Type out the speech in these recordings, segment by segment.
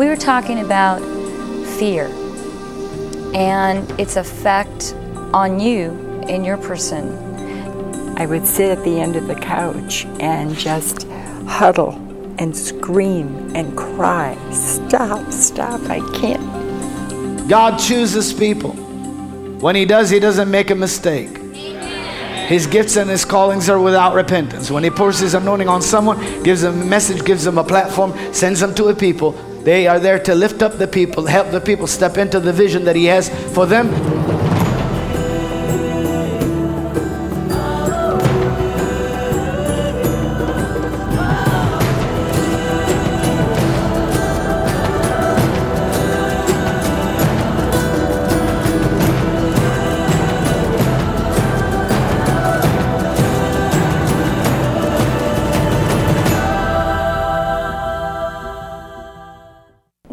we were talking about fear and its effect on you in your person. I would sit at the end of the couch and just huddle and scream and cry, Stop, stop, I can't. God chooses people. When He does, He doesn't make a mistake. His gifts and His callings are without repentance. When He pours His anointing on someone, gives them a message, gives them a platform, sends them to a people, they are there to lift up the people, help the people step into the vision that He has for them.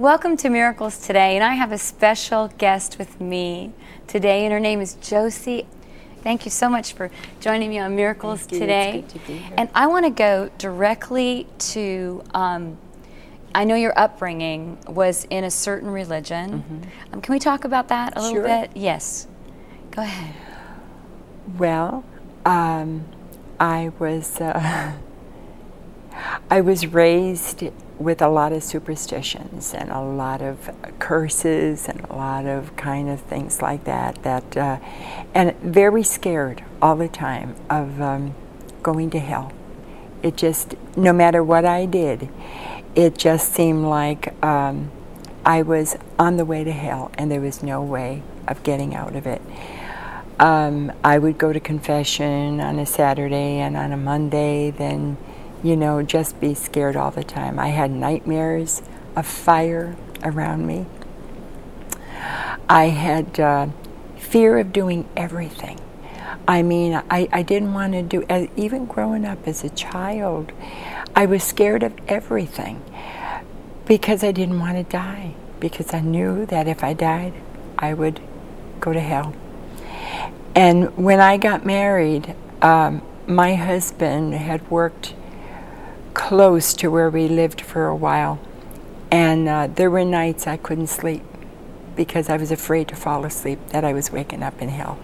Welcome to Miracles Today, and I have a special guest with me today, and her name is Josie. Thank you so much for joining me on Miracles today. To be here. And I want to go directly to. Um, I know your upbringing was in a certain religion. Um, can we talk about that a little Mm-hmm. Sure. bit? Yes. Go ahead. Well, um, I was uh, I was raised with a lot of superstitions and a lot of curses and a lot of kind of things like that. That uh, and very scared all the time of um, going to hell. It just no matter what I did, it just seemed like um, I was on the way to hell, and there was no way of getting out of it. Um, I would go to confession on a Saturday and on a Monday, then, you know, just be scared all the time. I had nightmares of fire around me. I had uh, fear of doing everything. I mean, I, I didn't want to do, as, even growing up as a child, I was scared of everything because I didn't want to die, because I knew that if I died, I would go to hell. And when I got married, um, my husband had worked close to where we lived for a while. And uh, there were nights I couldn't sleep because I was afraid to fall asleep, that I was waking up in hell.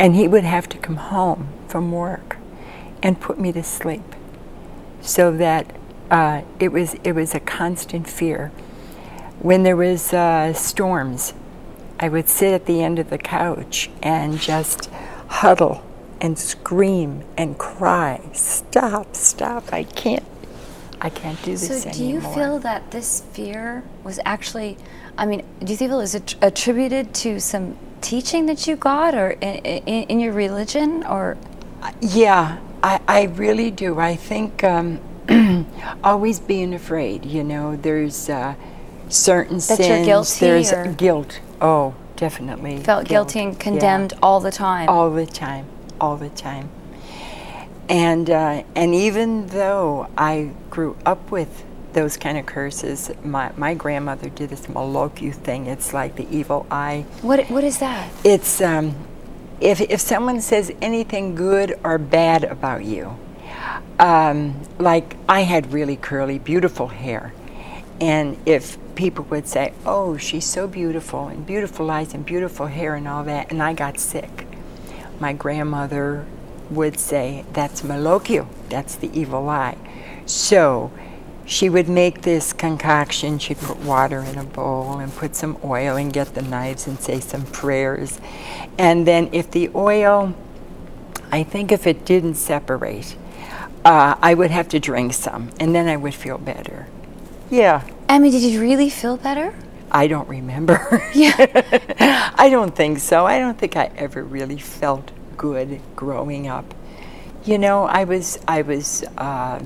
And he would have to come home from work and put me to sleep so that uh, it, was, it was a constant fear. When there was uh, storms, I would sit at the end of the couch and just huddle and scream and cry, "Stop! Stop! I can't! I can't do this So, do you feel that this fear was actually, I mean, do you feel it was att- attributed to some teaching that you got or in, in, in your religion or? Yeah, I, I really do. I think um, always being afraid. You know, there's uh, certain That sins. you're guilty There's or- guilt. Oh, definitely. Felt guilt. guilty and Yeah. condemned all the time. all the time, all the time. And uh, and even though I grew up with those kind of curses, my, my grandmother did this Maloku thing. It's like the evil eye. What what is that? It's um, if if someone says anything good or bad about you, um, like I had really curly, beautiful hair, and if people would say, "Oh, she's so beautiful and beautiful eyes and beautiful hair and all that," and I got sick, my grandmother would say, "That's Maloku. That's the evil eye." So she would make this concoction. She'd put water in a bowl and put some oil and get the knives and say some prayers. And then if the oil, I think if it didn't separate, uh, I would have to drink some and then I would feel better. Yeah, I mean, did you really feel better? I don't remember. Yeah. I don't think so. I don't think I ever really felt good growing up. You know, I was, I was, uh,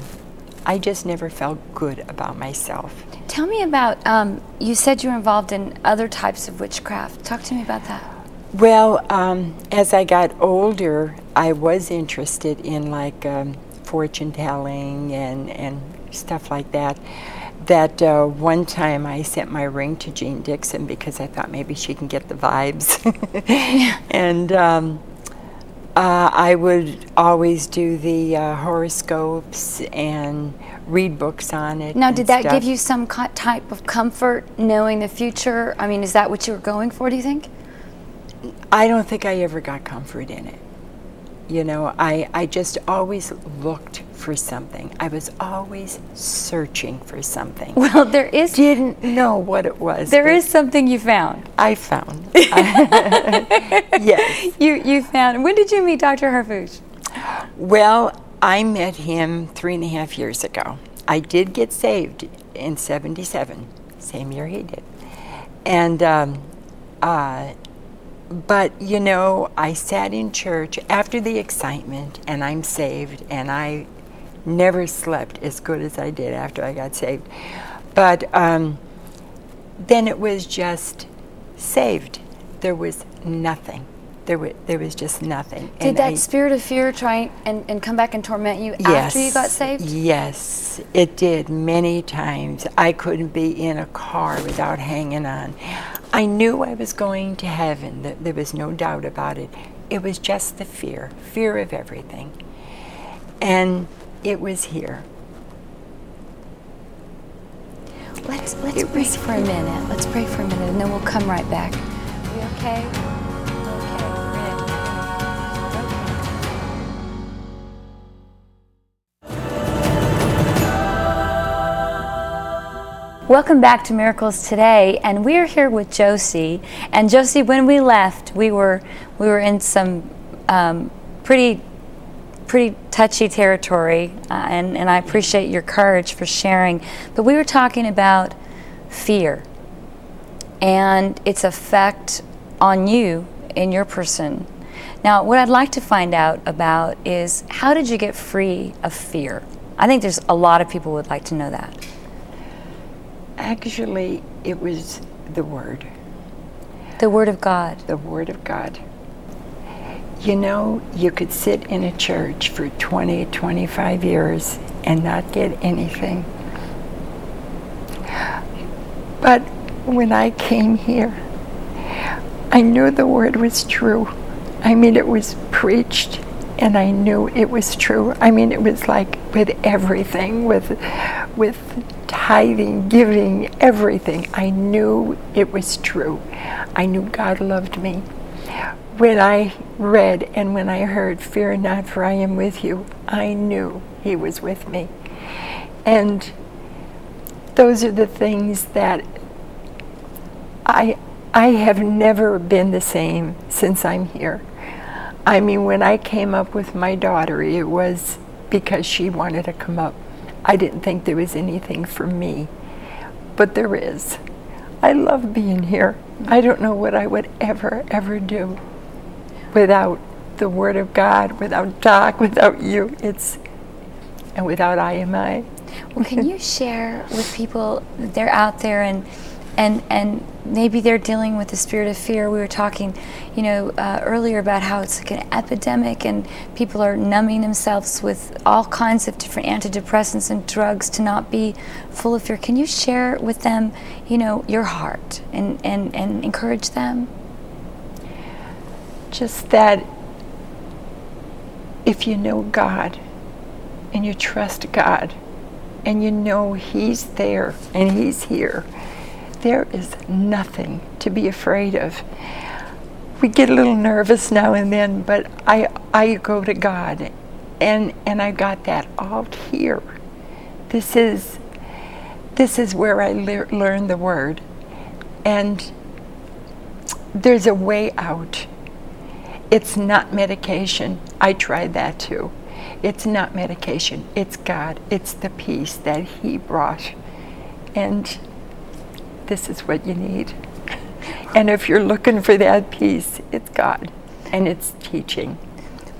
I just never felt good about myself. Tell me about. Um, you said you were involved in other types of witchcraft. Talk to me about that. Well, um, as I got older, I was interested in like um, fortune telling and, and stuff like that. That uh, one time I sent my ring to Jeane Dixon because I thought maybe she can get the vibes. and um, Uh, I would always do the uh, horoscopes and read books on it. Now, did that stuff. give you some co- type of comfort knowing the future? I mean, is that what you were going for, do you think? I don't think I ever got comfort in it. You know, I, I just always looked for something. I was always searching for something. Well, there is Didn't know what it was. There is something you found. I found. yes. You you found. When did you meet Dr. Harfouche? Well, I met him three and a half years ago. I did get saved in 77, same year he did. And, um, uh, but you know, I sat in church after the excitement and I'm saved and I never slept as good as I did after I got saved. But um, then it was just saved. There was nothing. There was, there was just nothing. Did And that I- spirit of fear try and, and come back and torment you after you got saved? Yes, it did many times. I couldn't be in a car without hanging on. I knew I was going to heaven. There was no doubt about it. It was just the fear, fear of everything. And it was here. Let's let's It was for a minute. Let's pray for a minute, and then we'll come right back. We okay? Okay. We're okay. Welcome back to Miracles Today, and we're here with Josie. And Josie, when we left, we were we were in some um, pretty pretty touchy territory, uh, and, and I appreciate your courage for sharing. But we were talking about fear and its effect on you in your person. Now, what I'd like to find out about is how did you get free of fear? I think there's a lot of people would like to know that. Actually, it was the Word, The Word of God. the Word of God. You know, you could sit in a church for 20, 25 years and not get anything. But when I came here, I knew the word was true. I mean, it was preached, and I knew it was true. I mean, it was like with everything, with, with tithing, giving, everything. I knew it was true. I knew God loved me. When I read and when I heard, Fear not, for I am with you, I knew He was with me. And those are the things that I I have never been the same since I'm here. I mean, when I came up with my daughter, it was because she wanted to come up. I didn't think there was anything for me, but there is. I love being here. I don't know what I would ever, ever do without the Word of God, without Doc, without you. It's and without I am I. Well, can you share with people they're out there and and and maybe they're dealing with the spirit of fear? We were talking, you know, uh, earlier about how it's like an epidemic and people are numbing themselves with all kinds of different antidepressants and drugs to not be full of fear. Can you share with them, you know, your heart and and and encourage them? Just that if you know God and you trust God and you know He's there and He's here, there is nothing to be afraid of. We get a little nervous now and then, but I, I go to God and, and I got that out here. This is, this is where I lear learn the Word. And there's a way out. It's not medication. I tried that too. It's not medication. It's God. It's the peace that He brought. And this is what you need. And if you're looking for that peace, it's God and it's teaching.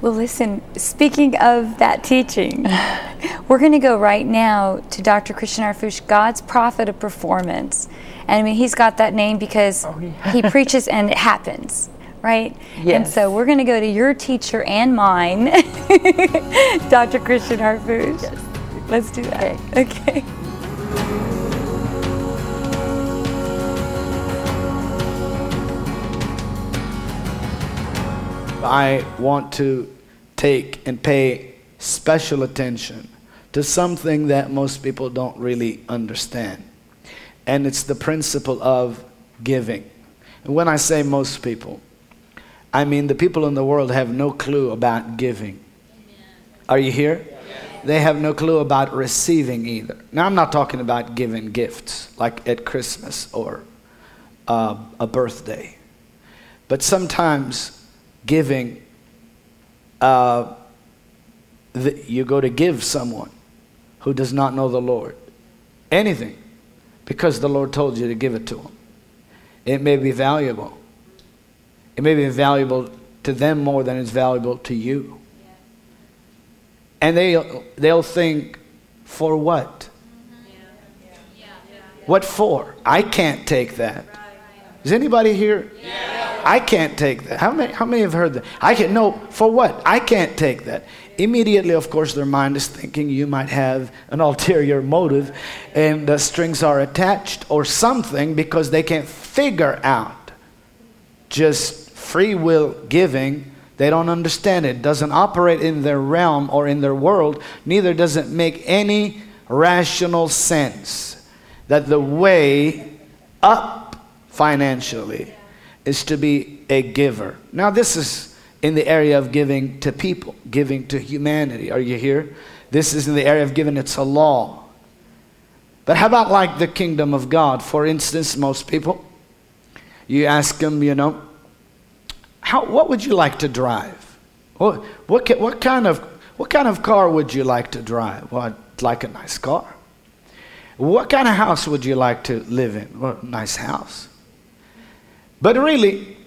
Well, listen, speaking of that teaching, we're going to go right now to Dr. Christian Harfouche, God's prophet of performance. And I mean, he's got that name because Oh, yeah. he preaches and it happens, right? And so we're going to go to your teacher and mine, Dr. Christian Harfouche. Yes. Let's do that. Okay. I want to take and pay special attention to something that most people don't really understand. And it's the principle of giving. And when I say most people, I mean the people in the world have no clue about giving. Are you here? They have no clue about receiving either. Now, I'm not talking about giving gifts like at Christmas or uh, a birthday. But sometimes giving, uh, the, you go to give someone who does not know the Lord anything because the Lord told you to give it to them. It may be valuable. It may be valuable to them more than it's valuable to you. And they, they'll think, for what? What for? I can't take that. Is anybody here? I can't take that. How many, how many have heard that? I can't. no, for what? I can't take that. Immediately, of course, their mind is thinking you might have an ulterior motive and the strings are attached or something because they can't figure out just free will giving. They don't understand it. Doesn't operate in their realm or in their world. Neither does it make any rational sense that the way up financially is to be a giver. Now, this is in the area of giving to people, giving to humanity. Are you here? This is in the area of giving, it's a law. But how about like the kingdom of God? For instance, most people, you ask them, you know, how, what would you like to drive? What, what, what, kind of, what kind of car would you like to drive? Well, I'd like a nice car. What kind of house would you like to live in? Well, nice house. But really,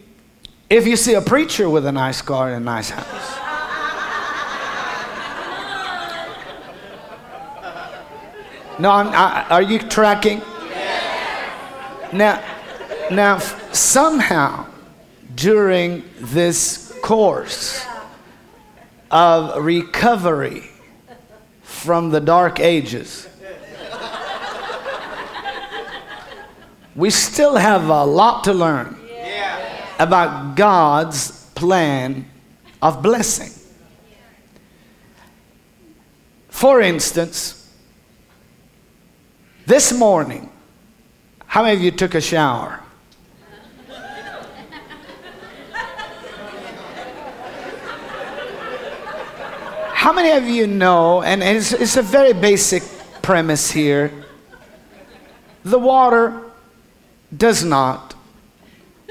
if you see a preacher with a nice car and a nice house, no, I, are you tracking? Now, now somehow during this course of recovery from the dark ages, we still have a lot to learn about God's plan of blessing. For instance, this morning, how many of you took a shower? How many of you know, and it's, it's, a very basic premise here, the water does not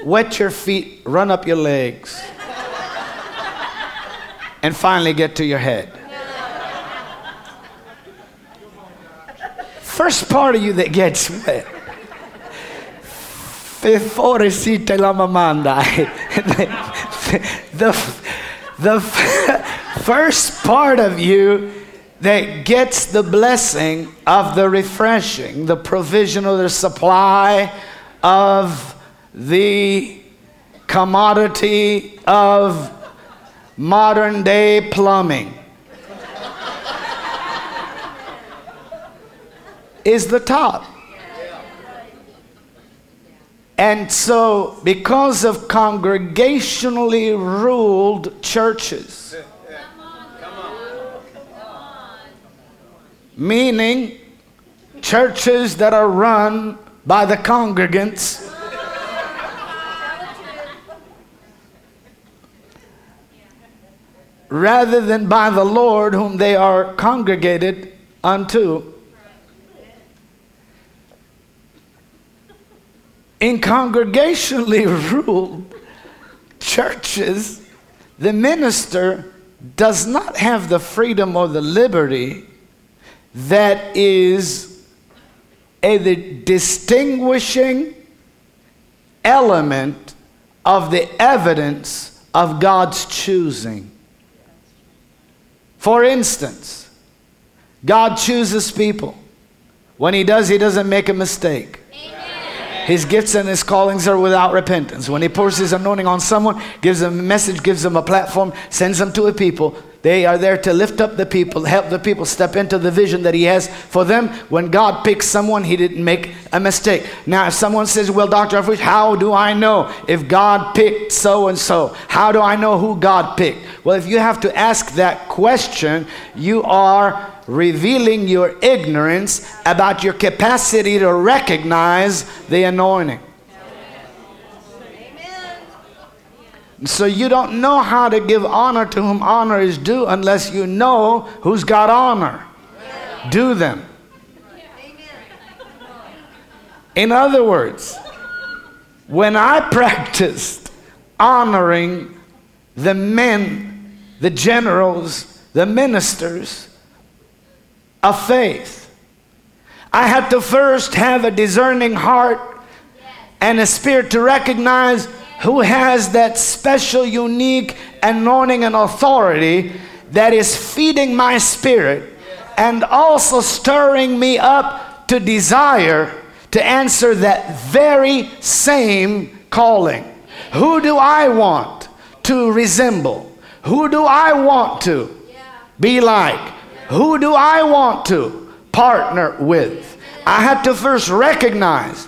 wet your feet, run up your legs, and finally get to your head. First part of you that gets wet. Favorecite la mamanda. the, the first part of you that gets the blessing of the refreshing, the provision of the supply of the commodity of modern day plumbing is the top. And so, because of congregationally ruled churches, meaning churches that are run by the congregants rather than by the Lord whom they are congregated unto. In congregationally ruled churches, the minister does not have the freedom or the liberty that is a the distinguishing element of the evidence of God's choosing. For instance, God chooses people. When He does, He doesn't make a mistake. His gifts and his callings are without repentance. When he pours his anointing on someone, gives them a message, gives them a platform, sends them to a people, They are there to lift up the people, help the people step into the vision that He has for them. When God picks someone, He didn't make a mistake. Now, if someone says, Well, Dr. Alfred, how do I know if God picked so and so? How do I know who God picked? Well, if you have to ask that question, you are revealing your ignorance about your capacity to recognize the anointing. So you don't know how to give honor to whom honor is due unless you know who's got honor. Do them. In other words, when I practiced honoring the men, the generals, the ministers of faith, I had to first have a discerning heart and a spirit to recognize who has that special, unique anointing and authority that is feeding my spirit and also stirring me up to desire to answer that very same calling. Who do I want to resemble? Who do I want to be like? Who do I want to partner with? I had to first recognize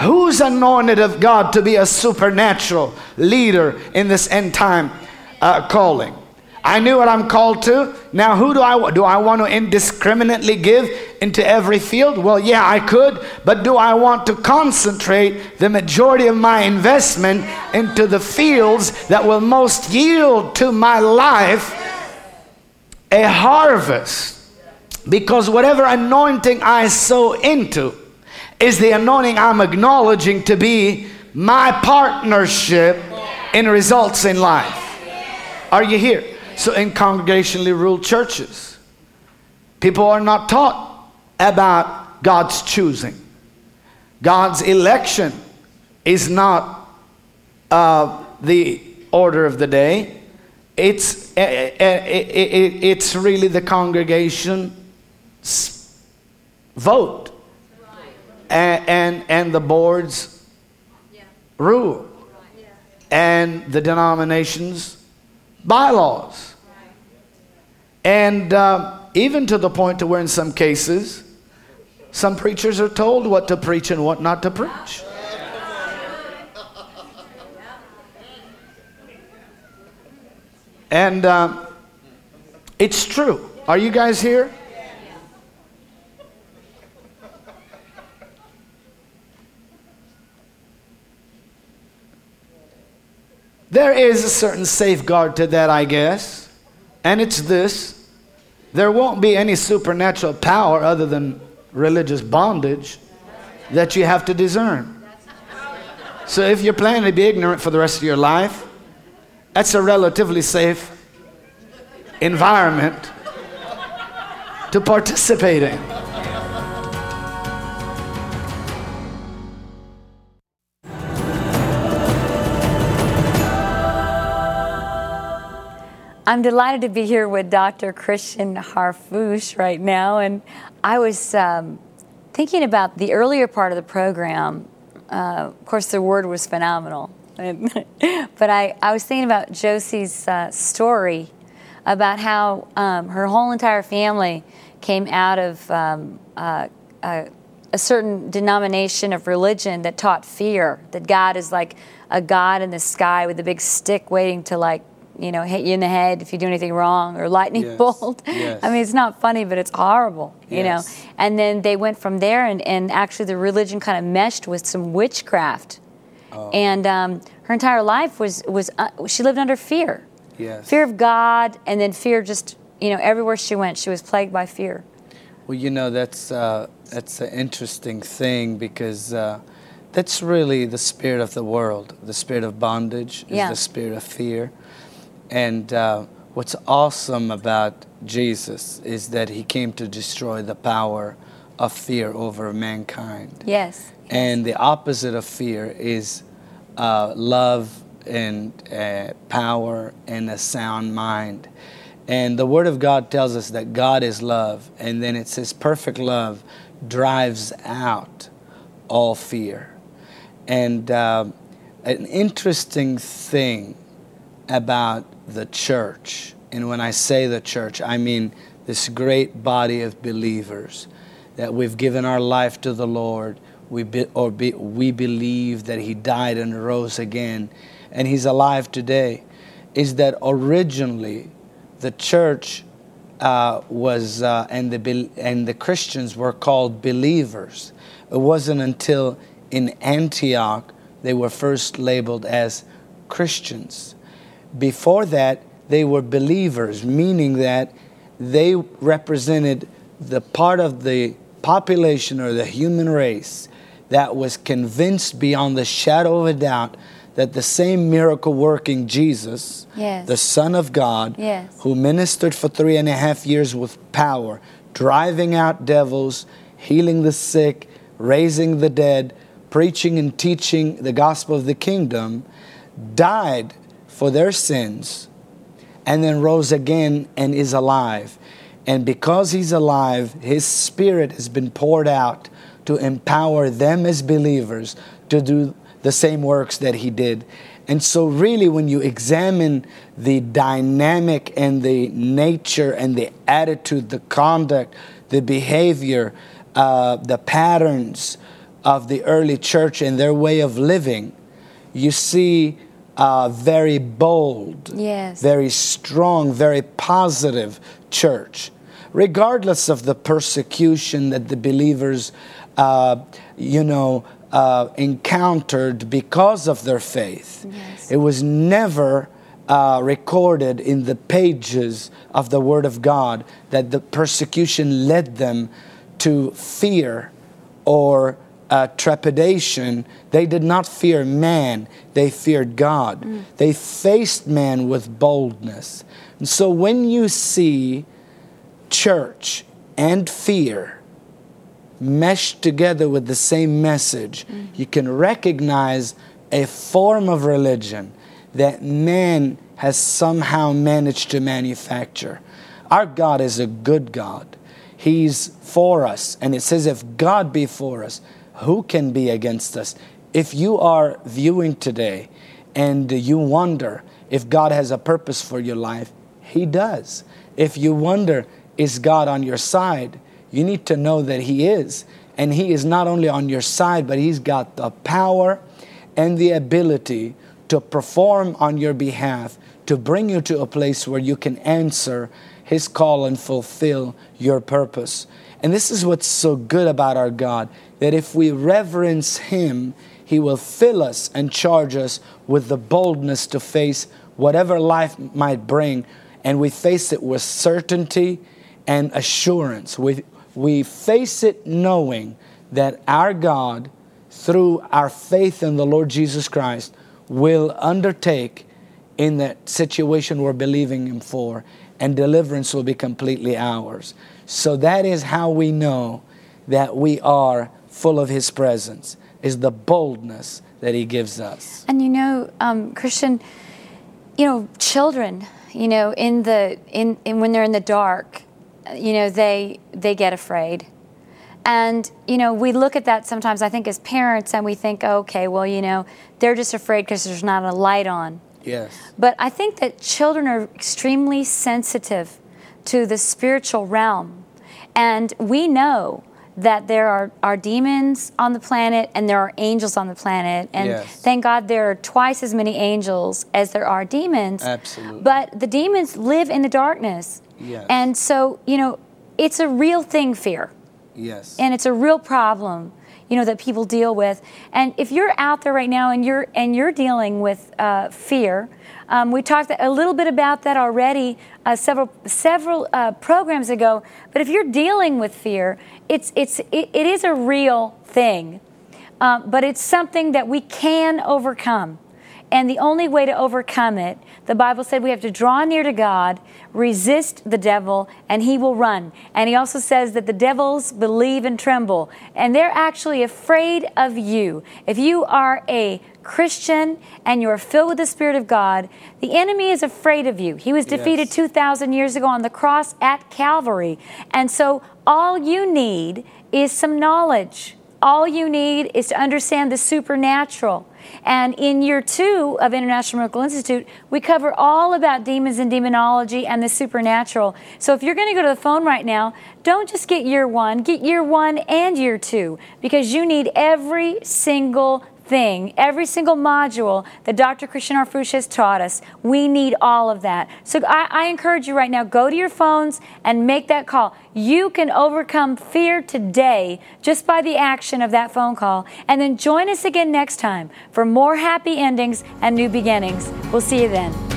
Who's anointed of God to be a supernatural leader in this end time uh, calling? I knew what I'm called to. Now, who do I do? I want to indiscriminately give into every field? Well, yeah, I could, but do I want to concentrate the majority of my investment into the fields that will most yield to my life a harvest? Because whatever anointing I sow into, is the anointing I'm acknowledging to be my partnership in results in life. Are you here? So, in congregationally ruled churches, people are not taught about God's choosing. God's election is not uh, the order of the day. It's, uh, uh, it's really the congregation's vote and, and, and the board's yeah. rule yeah. and the denomination's bylaws. Right. And uh, even to the point to where in some cases, some preachers are told what to preach and what not to preach. And uh, it's true. Are you guys here? There is a certain safeguard to that, I guess, and it's this there won't be any supernatural power other than religious bondage that you have to discern. So if you're planning to be ignorant for the rest of your life, that's a relatively safe environment to participate in. I'm delighted to be here with Dr. Christian Harfouche right now. And I was um, thinking about the earlier part of the program. Uh, of course, the word was phenomenal. but I, I was thinking about Josie's uh, story about how um, her whole entire family came out of um, uh, a, a certain denomination of religion that taught fear, that God is like a God in the sky with a big stick waiting to like you know, hit you in the head if you do anything wrong or lightning yes. bolt. Yes. I mean, it's not funny, but it's horrible, you yes. know. And then they went from there, and, and actually the religion kind of meshed with some witchcraft. Oh. And um, her entire life was, was uh, she lived under fear. Yes. Fear of God, and then fear just, you know, everywhere she went, she was plagued by fear. Well, you know, that's, uh, that's an interesting thing because. Uh, that's really the spirit of the world. The spirit of bondage is yeah. the spirit of fear. And uh, what's awesome about Jesus is that he came to destroy the power of fear over mankind. Yes. And the opposite of fear is uh, love and uh, power and a sound mind. And the Word of God tells us that God is love, and then it says perfect love drives out all fear. And uh, an interesting thing about the church And when I say the church, I mean this great body of believers that we've given our life to the Lord. We be, or be, we believe that He died and rose again, and He's alive today. Is that originally the church uh, was uh, and the and the Christians were called believers. It wasn't until in Antioch they were first labeled as Christians. Before that, they were believers, meaning that they represented the part of the population or the human race that was convinced beyond the shadow of a doubt that the same miracle working Jesus, yes. the Son of God, yes. who ministered for three and a half years with power, driving out devils, healing the sick, raising the dead, preaching and teaching the gospel of the kingdom, died for their sins, and then rose again and is alive. And because he's alive, his spirit has been poured out to empower them as believers to do the same works that he did. And so, really, when you examine the dynamic and the nature and the attitude, the conduct, the behavior, uh, the patterns of the early church and their way of living, you see a very bold, yes. very strong, very positive church. Regardless of the persecution that the believers, uh, you know, uh, encountered because of their faith. Yes. It was never uh, recorded in the pages of the Word of God that the persecution led them to fear or uh, trepidation. They did not fear man, they feared God. Mm. They faced man with boldness. And so when you see church and fear, meshed together with the same message, mm-hmm. you can recognize a form of religion that man has somehow managed to manufacture. Our God is a good God. He's for us. And it says, if God be for us, who can be against us? If you are viewing today and you wonder if God has a purpose for your life, He does. If you wonder, is God on your side? you need to know that He is. And He is not only on your side, but He's got the power and the ability to perform on your behalf, to bring you to a place where you can answer His call and fulfill your purpose. And this is what's so good about our God that if we reverence Him, He will fill us and charge us with the boldness to face whatever life might bring. And we face it with certainty and assurance. We, we face it knowing that our God, through our faith in the Lord Jesus Christ, will undertake in that situation we're believing Him for, and deliverance will be completely ours. So that is how we know that we are full of His presence, is the boldness that He gives us. And you know, um, Christian, you know, children, you know, in the in, in when they're in the dark, you know, they they get afraid. And you know, we look at that sometimes. I think as parents, and we think, okay, well, you know, they're just afraid because there's not a light on. Yes. But I think that children are extremely sensitive to the spiritual realm, and we know that there are, are demons on the planet and there are angels on the planet. And yes. thank God there are twice as many angels as there are demons. Absolutely. But the demons live in the darkness. Yes. And so, you know, it's a real thing, fear. Yes. And it's a real problem, you know, that people deal with. And if you're out there right now and you're and you're dealing with uh, fear, um, we talked a little bit about that already uh, several several uh, programs ago. But if you're dealing with fear, it's it's it, it is a real thing, um, but it's something that we can overcome. And the only way to overcome it, the Bible said we have to draw near to God, resist the devil, and he will run. And he also says that the devils believe and tremble, and they're actually afraid of you. If you are a Christian and you're filled with the Spirit of God, the enemy is afraid of you. He was defeated Yes. 2,000 years ago on the cross at Calvary. And so all you need is some knowledge all you need is to understand the supernatural. And in year two of International Miracle Institute, we cover all about demons and demonology and the supernatural. So if you're going to go to the phone right now, don't just get year one, get year one and year two because you need every single thing, every single module that Dr. Christian Harfouche has taught us, we need all of that. So I, I, encourage you right now, go to your phones and make that call. You can overcome fear today just by the action of that phone call. And then join us again next time for more happy endings and new beginnings. We'll see you then.